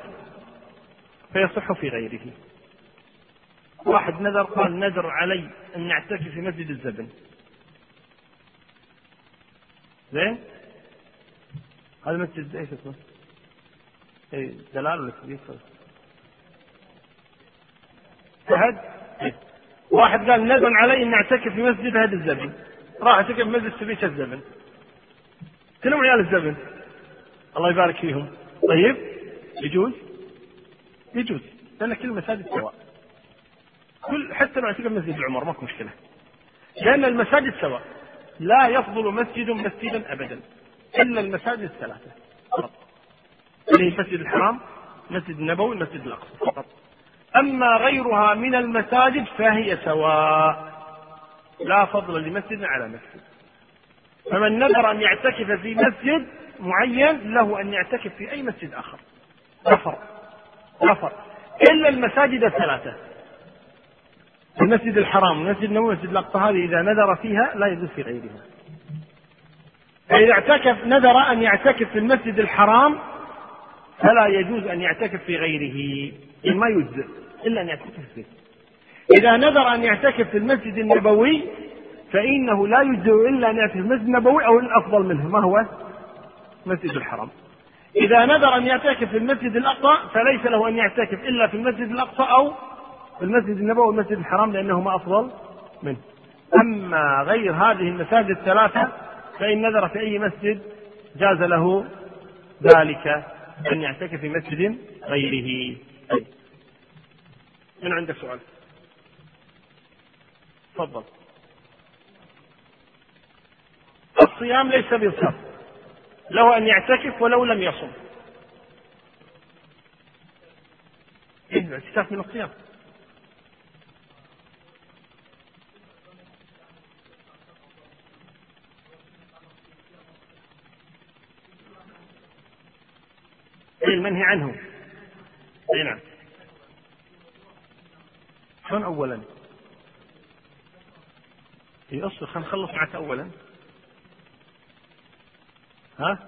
فيصح في غيره. واحد نذر قال نذر علي أن نعتكف في مسجد الزبن. زين؟ هذا مسجد إيش اسمه؟ اي دلال ولا كبير فهد إيه. واحد قال نذر علي ان أعتكف في مسجد هذا الزبن راح أعتكف في مسجد سبيش الزبن كلهم عيال الزبن الله يبارك فيهم. طيب يجوز؟ يجوز. لأن كل المساجد سواء. كل حتى لو أعتكف مسجد العمر ماكو مشكلة. لأن المساجد سواء. لا يفضل مسجد مسجدا أبدا. إلا المساجد الثلاثة. فقط. اللي هي المسجد الحرام مسجد النبوي المسجد الأقصى. فقط. أما غيرها من المساجد فهي سواء. لا فضل لمسجد على مسجد. فمن نذر أن يعتكف في مسجد معين له أن يعتكف في أي مسجد آخر. نفر نفر إلا المساجد الثلاثة. المسجد الحرام والمسجد النبوي والمسجد الأقصى هذه إذا نذر فيها لا يجوز في غيرها. فإذا اعتكف نذر أن يعتكف في المسجد الحرام فلا يجوز أن يعتكف في غيره. ما يجزئ إلا أن يعتكف فيه. إذا نذر أن يعتكف في المسجد النبوي فإنه لا يجزئ إلا أن يعتكف في المسجد النبوي أو الأفضل منه. ما هو؟ مسجد الحرام إذا نذر أن يعتكف في المسجد الأقصى فليس له أن يعتكف إلا في المسجد الأقصى أو في المسجد النبوي والمسجد الحرام لأنهما أفضل منه. أما غير هذه المساجد الثلاثة فإن نذر في أي مسجد جاز له ذلك أن يعتكف في مسجد غيره. طيب. من عنده سؤال؟ تفضل. الصيام ليس بشرط له أن يعتكف ولو لم يصم. إيه الاعتكاف من الصيام. أي المنهي عنه. أي نعم. شلون أولا؟ إي أصبر خلينا نخلص معك أولا. ها؟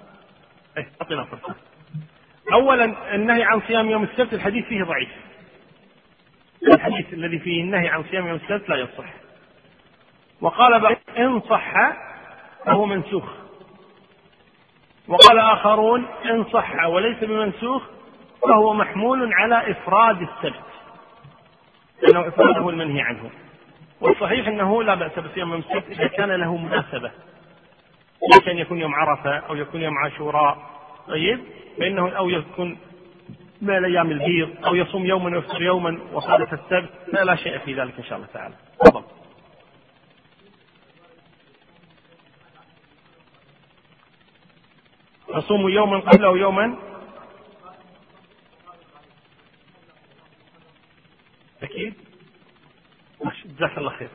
إيه اعطينا فرصة أولا النهي عن صيام يوم السبت الحديث فيه ضعيف. الحديث الذي فيه النهي عن صيام يوم السبت لا يصح. وقال إن صح فهو منسوخ. وقال آخرون إن صح وليس بمنسوخ فهو محمول على إفراد السبت. لأنه إفراده المنهي عنه. والصحيح أنه لا بأس بصيام يوم السبت إذا كان له مناسبة. كان يكون يوم عرفة أو يكون يوم عاشوراء. طيب؟ فإنه أو يكون من الأيام البيض أو يصوم يوما ويفطر يوما وصادف السبت. فلا شيء في ذلك إن شاء الله تعالى. تفضل. يصوم يوما قبله يوما أكيد. جزاك الله خير.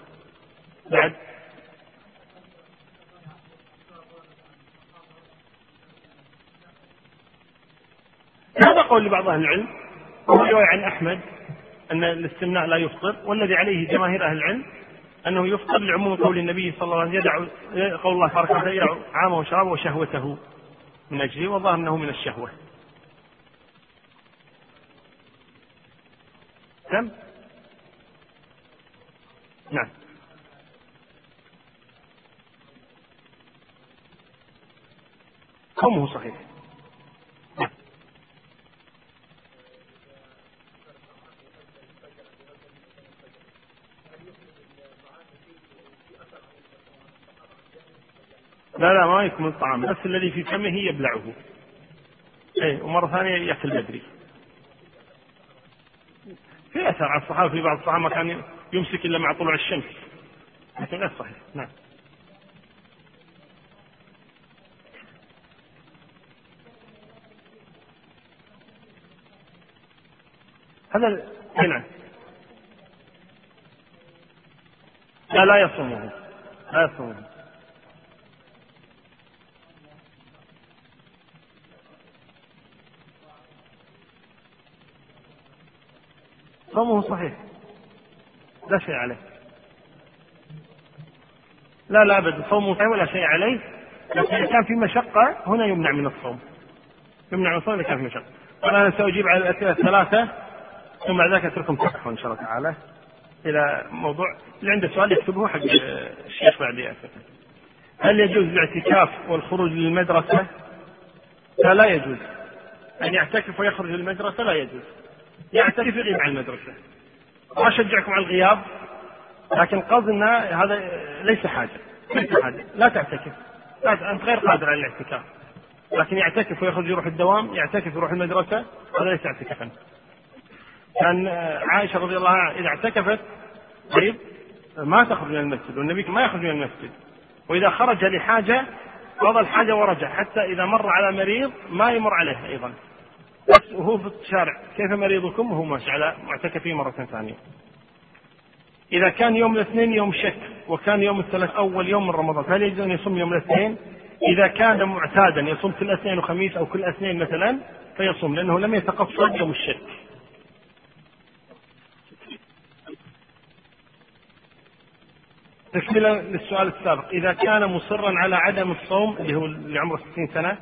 بعد. هذا قول لبعض أهل العلم وهو رواية عن أحمد أن الاستمناء لا يفطر والذي عليه جماهير أهل العلم أنه يفطر لعموم قول النبي صلى الله عليه وسلم يدع قول الله تبارك وتعالى يدع عامه وشرابه وشهوته من أجله والظاهر أنه من الشهوة. كم؟ نعم. قومه صحيح. نعم. لا لا ما يكمل الطعام. بس الذي في فمه يبلعه. اي ومرة ثانية يأكل بدري. في أثر عن الصحابة في بعض الصحابة كان يمسك إلا مع طلوع الشمس. لكن غير صحيح. نعم. هذا نعم. لا لا يصومه. لا يصومه. صومه صحيح. لا شيء عليه. لا لا أبدا صومه ولا شيء عليه. لكن إذا كان في مشقة هنا يمنع من الصوم. يمنع من الصوم إذا كان في مشقة. أنا سأجيب على الأسئلة الثلاثة ثم بعد ذلك أترككم تفتحوا إن شاء الله تعالى. إلى موضوع اللي عنده سؤال يكتبه حق الشيخ بعد هل يجوز الاعتكاف والخروج للمدرسة؟ لا لا يجوز. أن يعتكف ويخرج للمدرسة؟ لا يجوز. يعتكف يغيب عن المدرسة. ما أشجعكم على الغياب لكن قصدنا هذا ليس حاجة ليس حاجة لا تعتكف لا أنت غير قادر على الاعتكاف لكن يعتكف ويخرج يروح الدوام يعتكف يروح المدرسة هذا ليس اعتكافا. كان عائشة رضي الله عنها إذا اعتكفت طيب ما تخرج من المسجد والنبي ما يخرج من المسجد وإذا خرج لحاجة قضى الحاجة ورجع حتى إذا مر على مريض ما يمر عليه أيضا. بس وهو في الشارع. كيف مريضكم؟ وهو ماشي على معتكفه مرة ثانية. إذا كان يوم الاثنين يوم شك وكان يوم الثلاث أول يوم من رمضان هل يجوز أن يصوم يوم الاثنين؟ إذا كان معتادا يصوم كل اثنين وخميس أو كل اثنين مثلا فيصوم لأنه لم يتقصد يوم الشك. تكملة للسؤال السابق. إذا كان مصرا على عدم الصوم اللي هو اللي عمره 60 سنة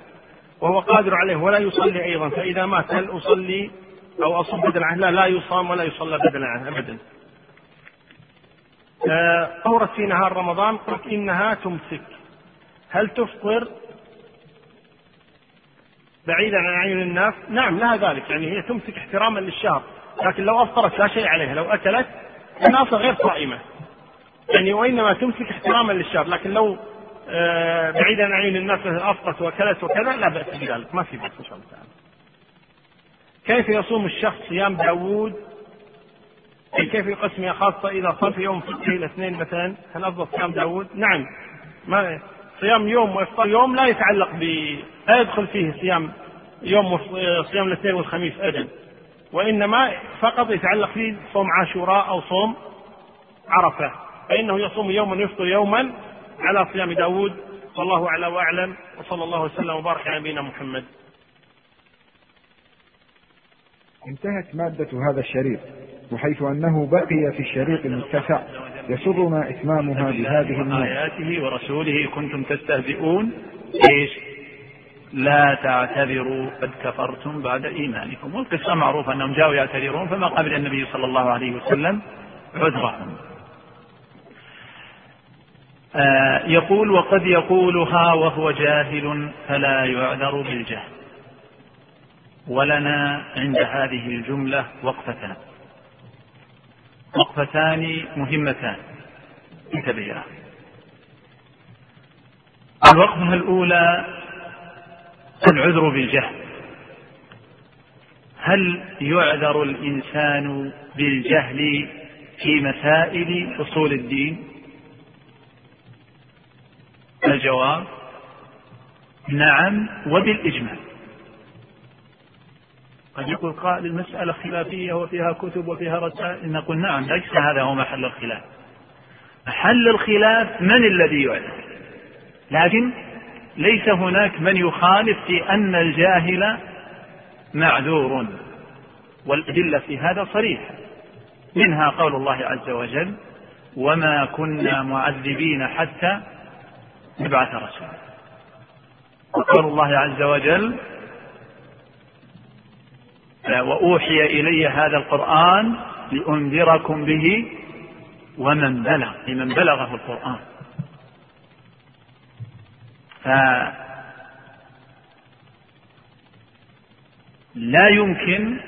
وهو قادر عليه ولا يصلي أيضا. فإذا مات هل أصلي أو أصوم بدلا عنه؟ لا لا يصام ولا يصلى بدلا عنه أبدا. طهرت في نهار رمضان قلت إنها تمسك. هل تفطر؟ بعيدا عن عين الناس؟ نعم لها ذلك. يعني هي تمسك احتراما للشهر. لكن لو أفطرت لا شيء عليها. لو أكلت الناس غير صائمة. يعني وإنما تمسك احتراما للشهر. لكن لو آه، بعيدا عن عين الناس أفطرت وكلت وكذا لا بأس بذلك ما في بأس إن شاء الله تعالى. كيف يصوم الشخص صيام داوود؟ أي كيف يقسم خاصة إذا صام في يوم فقه الاثنين مثلا هل أفضل صيام داوود؟ نعم. ما صيام يوم وإفطار يوم لا يتعلق ب لا يدخل فيه صيام يوم صيام الاثنين والخميس أبدا. وإنما فقط يتعلق فيه صوم عاشوراء أو صوم عرفة. فإنه يصوم يوما يفطر يوما على صيام داود والله أعلى وأعلم وصلى الله وسلم وبارك على نبينا محمد. انتهت مادة هذا الشريط وحيث أنه بقي في الشريط المتسع يسرنا إتمامها بهذه النص آياته ورسوله كنتم تستهزئون إيش؟ لا تعتذروا قد كفرتم بعد إيمانكم. والقصة معروفة أنهم جاءوا يعتذرون فما قبل النبي صلى الله عليه وسلم عذرهم. يقول وقد يقولها وهو جاهل فلا يعذر بالجهل. ولنا عند هذه الجملة وقفتان. وقفتان مهمتان. انتبه الوقفة الأولى العذر بالجهل. هل يعذر الإنسان بالجهل في مسائل أصول الدين؟ الجواب نعم وبالإجماع. قد يقول قائل المسألة خلافية وفيها كتب وفيها رسائل. نقول نعم ليس هذا هو محل الخلاف. محل الخلاف من الذي يعلم؟ لكن ليس هناك من يخالف في أن الجاهل معذور. والأدلة في هذا صريحة منها قول الله عز وجل وما كنا معذبين حتى نبعث رسولا. وقول الله عز وجل وأوحي إلي هذا القرآن لأنذركم به ومن بلغ لمن بلغه القرآن. فلا يمكن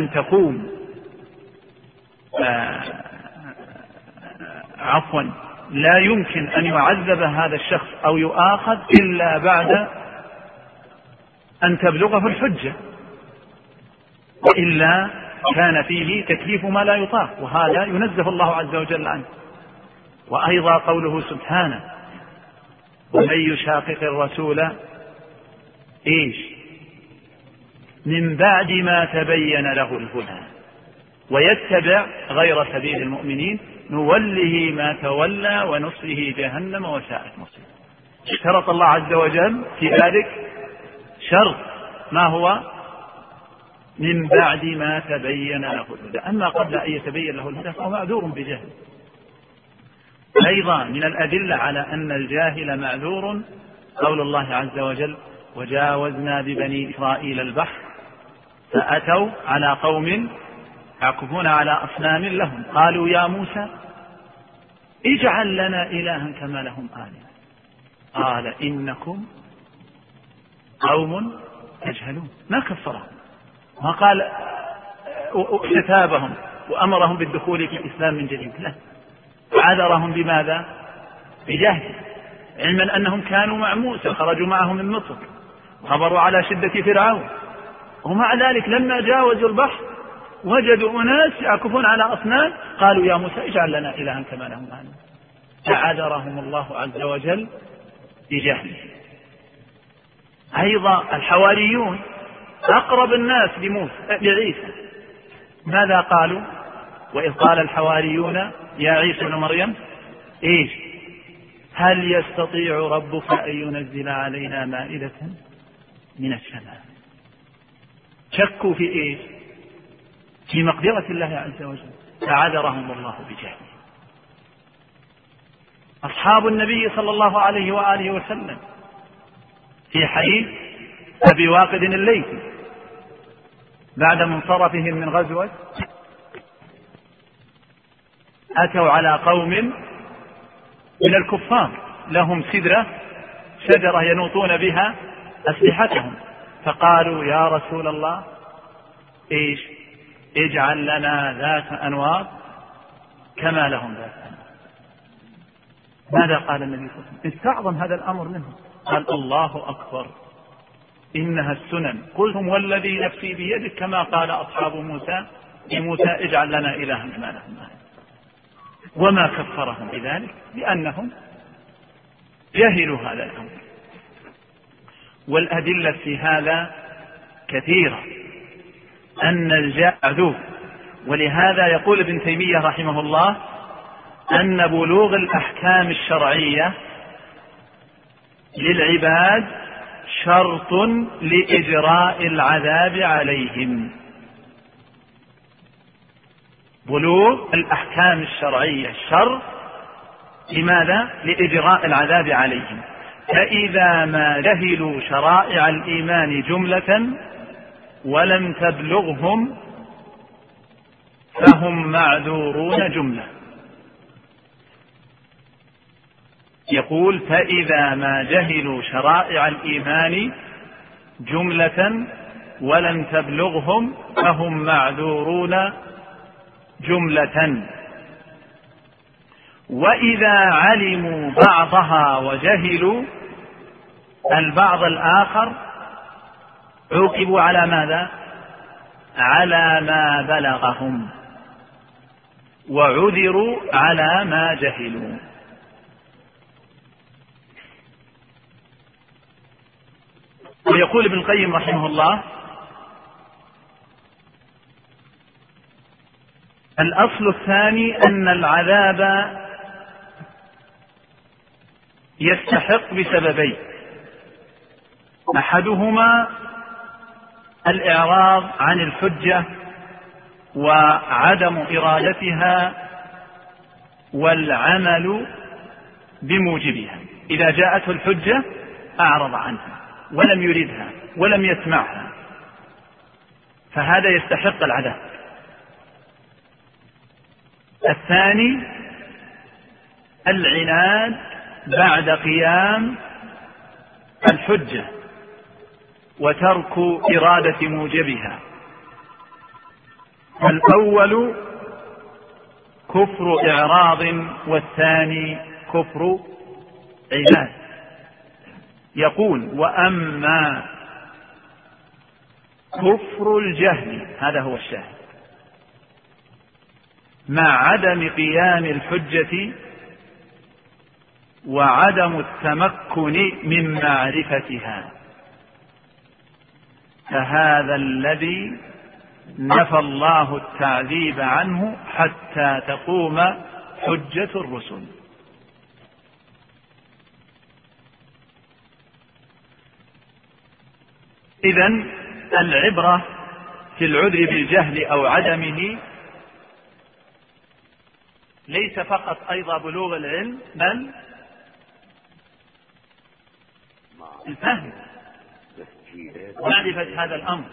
أن تقوم آه، عفوا لا يمكن أن يعذب هذا الشخص أو يؤاخذ إلا بعد أن تبلغه الحجة. وإلا كان فيه تكليف ما لا يطاق وهذا ينزه الله عز وجل عنه. وأيضا قوله سبحانه ومن يشاقق الرسول إيش؟ من بعد ما تبين له الهدى. ويتبع غير سبيل المؤمنين نوله ما تولى ونصله جهنم وساءت مصيره اشترط الله عز وجل في ذلك شرط ما هو؟ من بعد ما تبين له الهدى. أما قبل أن يتبين له الهدى فهو معذور بجهل. أيضا من الأدلة على أن الجاهل معذور قول الله عز وجل وجاوزنا ببني إسرائيل البحر فأتوا على قوم يعكفون على أصنام لهم. قالوا يا موسى اجعل لنا إلها كما لهم آلهة. قال إنكم قوم تجهلون. ما كفرهم؟ ما قال اغتتابهم وأمرهم بالدخول في الإسلام من جديد. لا. عذرهم بماذا؟ بجهل. علما أنهم كانوا مع موسى خرجوا معه من مصر صبروا على شدة فرعون. ومع ذلك لما جاوزوا البحر وجدوا أناس يعكفون على أصنام قالوا يا موسى اجعل لنا إلها كما لهم آلهة فعذرهم الله عز وجل بجهله. أيضا الحواريون أقرب الناس لموسى لعيسى. ماذا قالوا؟ وإذ قال الحواريون يا عيسى ابن مريم إيش؟ هل يستطيع ربك أن ينزل علينا مائدة من السماء؟ شكوا في إيش؟ في مقدرة الله عز وجل. فعذرهم الله بجهله. أصحاب النبي صلى الله عليه وآله وسلم في حديث أبي واقد الليثي بعد منصرفهم من غزوة أتوا على قوم من الكفار. لهم سدرة شجرة ينوطون بها أسلحتهم. فقالوا يا رسول الله إيش؟ اجعل لنا ذات أنواط كما لهم ذات أنواط ماذا قال النبي صلى الله عليه وسلم؟ استعظم هذا الأمر منهم. قال الله أكبر. إنها السنن. قلتم والذي نفسي بيدك كما قال أصحاب موسى. لموسى اجعل لنا إلها كما لهم. وما كفرهم بذلك؟ لأنهم جهلوا هذا الأمر. والأدلة في هذا كثيرة. أن الجاء عدو. ولهذا يقول ابن تيمية رحمه الله أن بلوغ الأحكام الشرعية للعباد شرط لإجراء العذاب عليهم. بلوغ الأحكام الشرعية. شرط لماذا؟ لإجراء العذاب عليهم. فإذا ما جهلوا شرائع الإيمان جملة ولم تبلغهم فهم معذورون جملة. يقول فإذا ما جهلوا شرائع الإيمان جملة ولم تبلغهم فهم معذورون جملة. وإذا علموا بعضها وجهلوا البعض الآخر عوقبوا على ماذا؟ على ما بلغهم. وعذروا على ما جهلوا. ويقول ابن القيم رحمه الله الأصل الثاني أن العذاب يستحق بسببين. أحدهما الإعراض عن الحجة وعدم إرادتها والعمل بموجبها. إذا جاءته الحجة أعرض عنها ولم يريدها ولم يسمعها. فهذا يستحق العذاب الثاني العناد بعد قيام الحجة. وترك إرادة موجبها. الأول كفر إعراض والثاني كفر عناد يقول وأما كفر الجهل هذا هو الشاهد. مع عدم قيام الحجة وعدم التمكن من معرفتها. فهذا الذي نفى الله التعذيب عنه حتى تقوم حجة الرسل. إذا العبرة في العذر بالجهل أو عدمه ليس فقط أيضا بلوغ العلم بل الفهم. معرفة هذا الأمر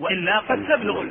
وإلا قد تبلغ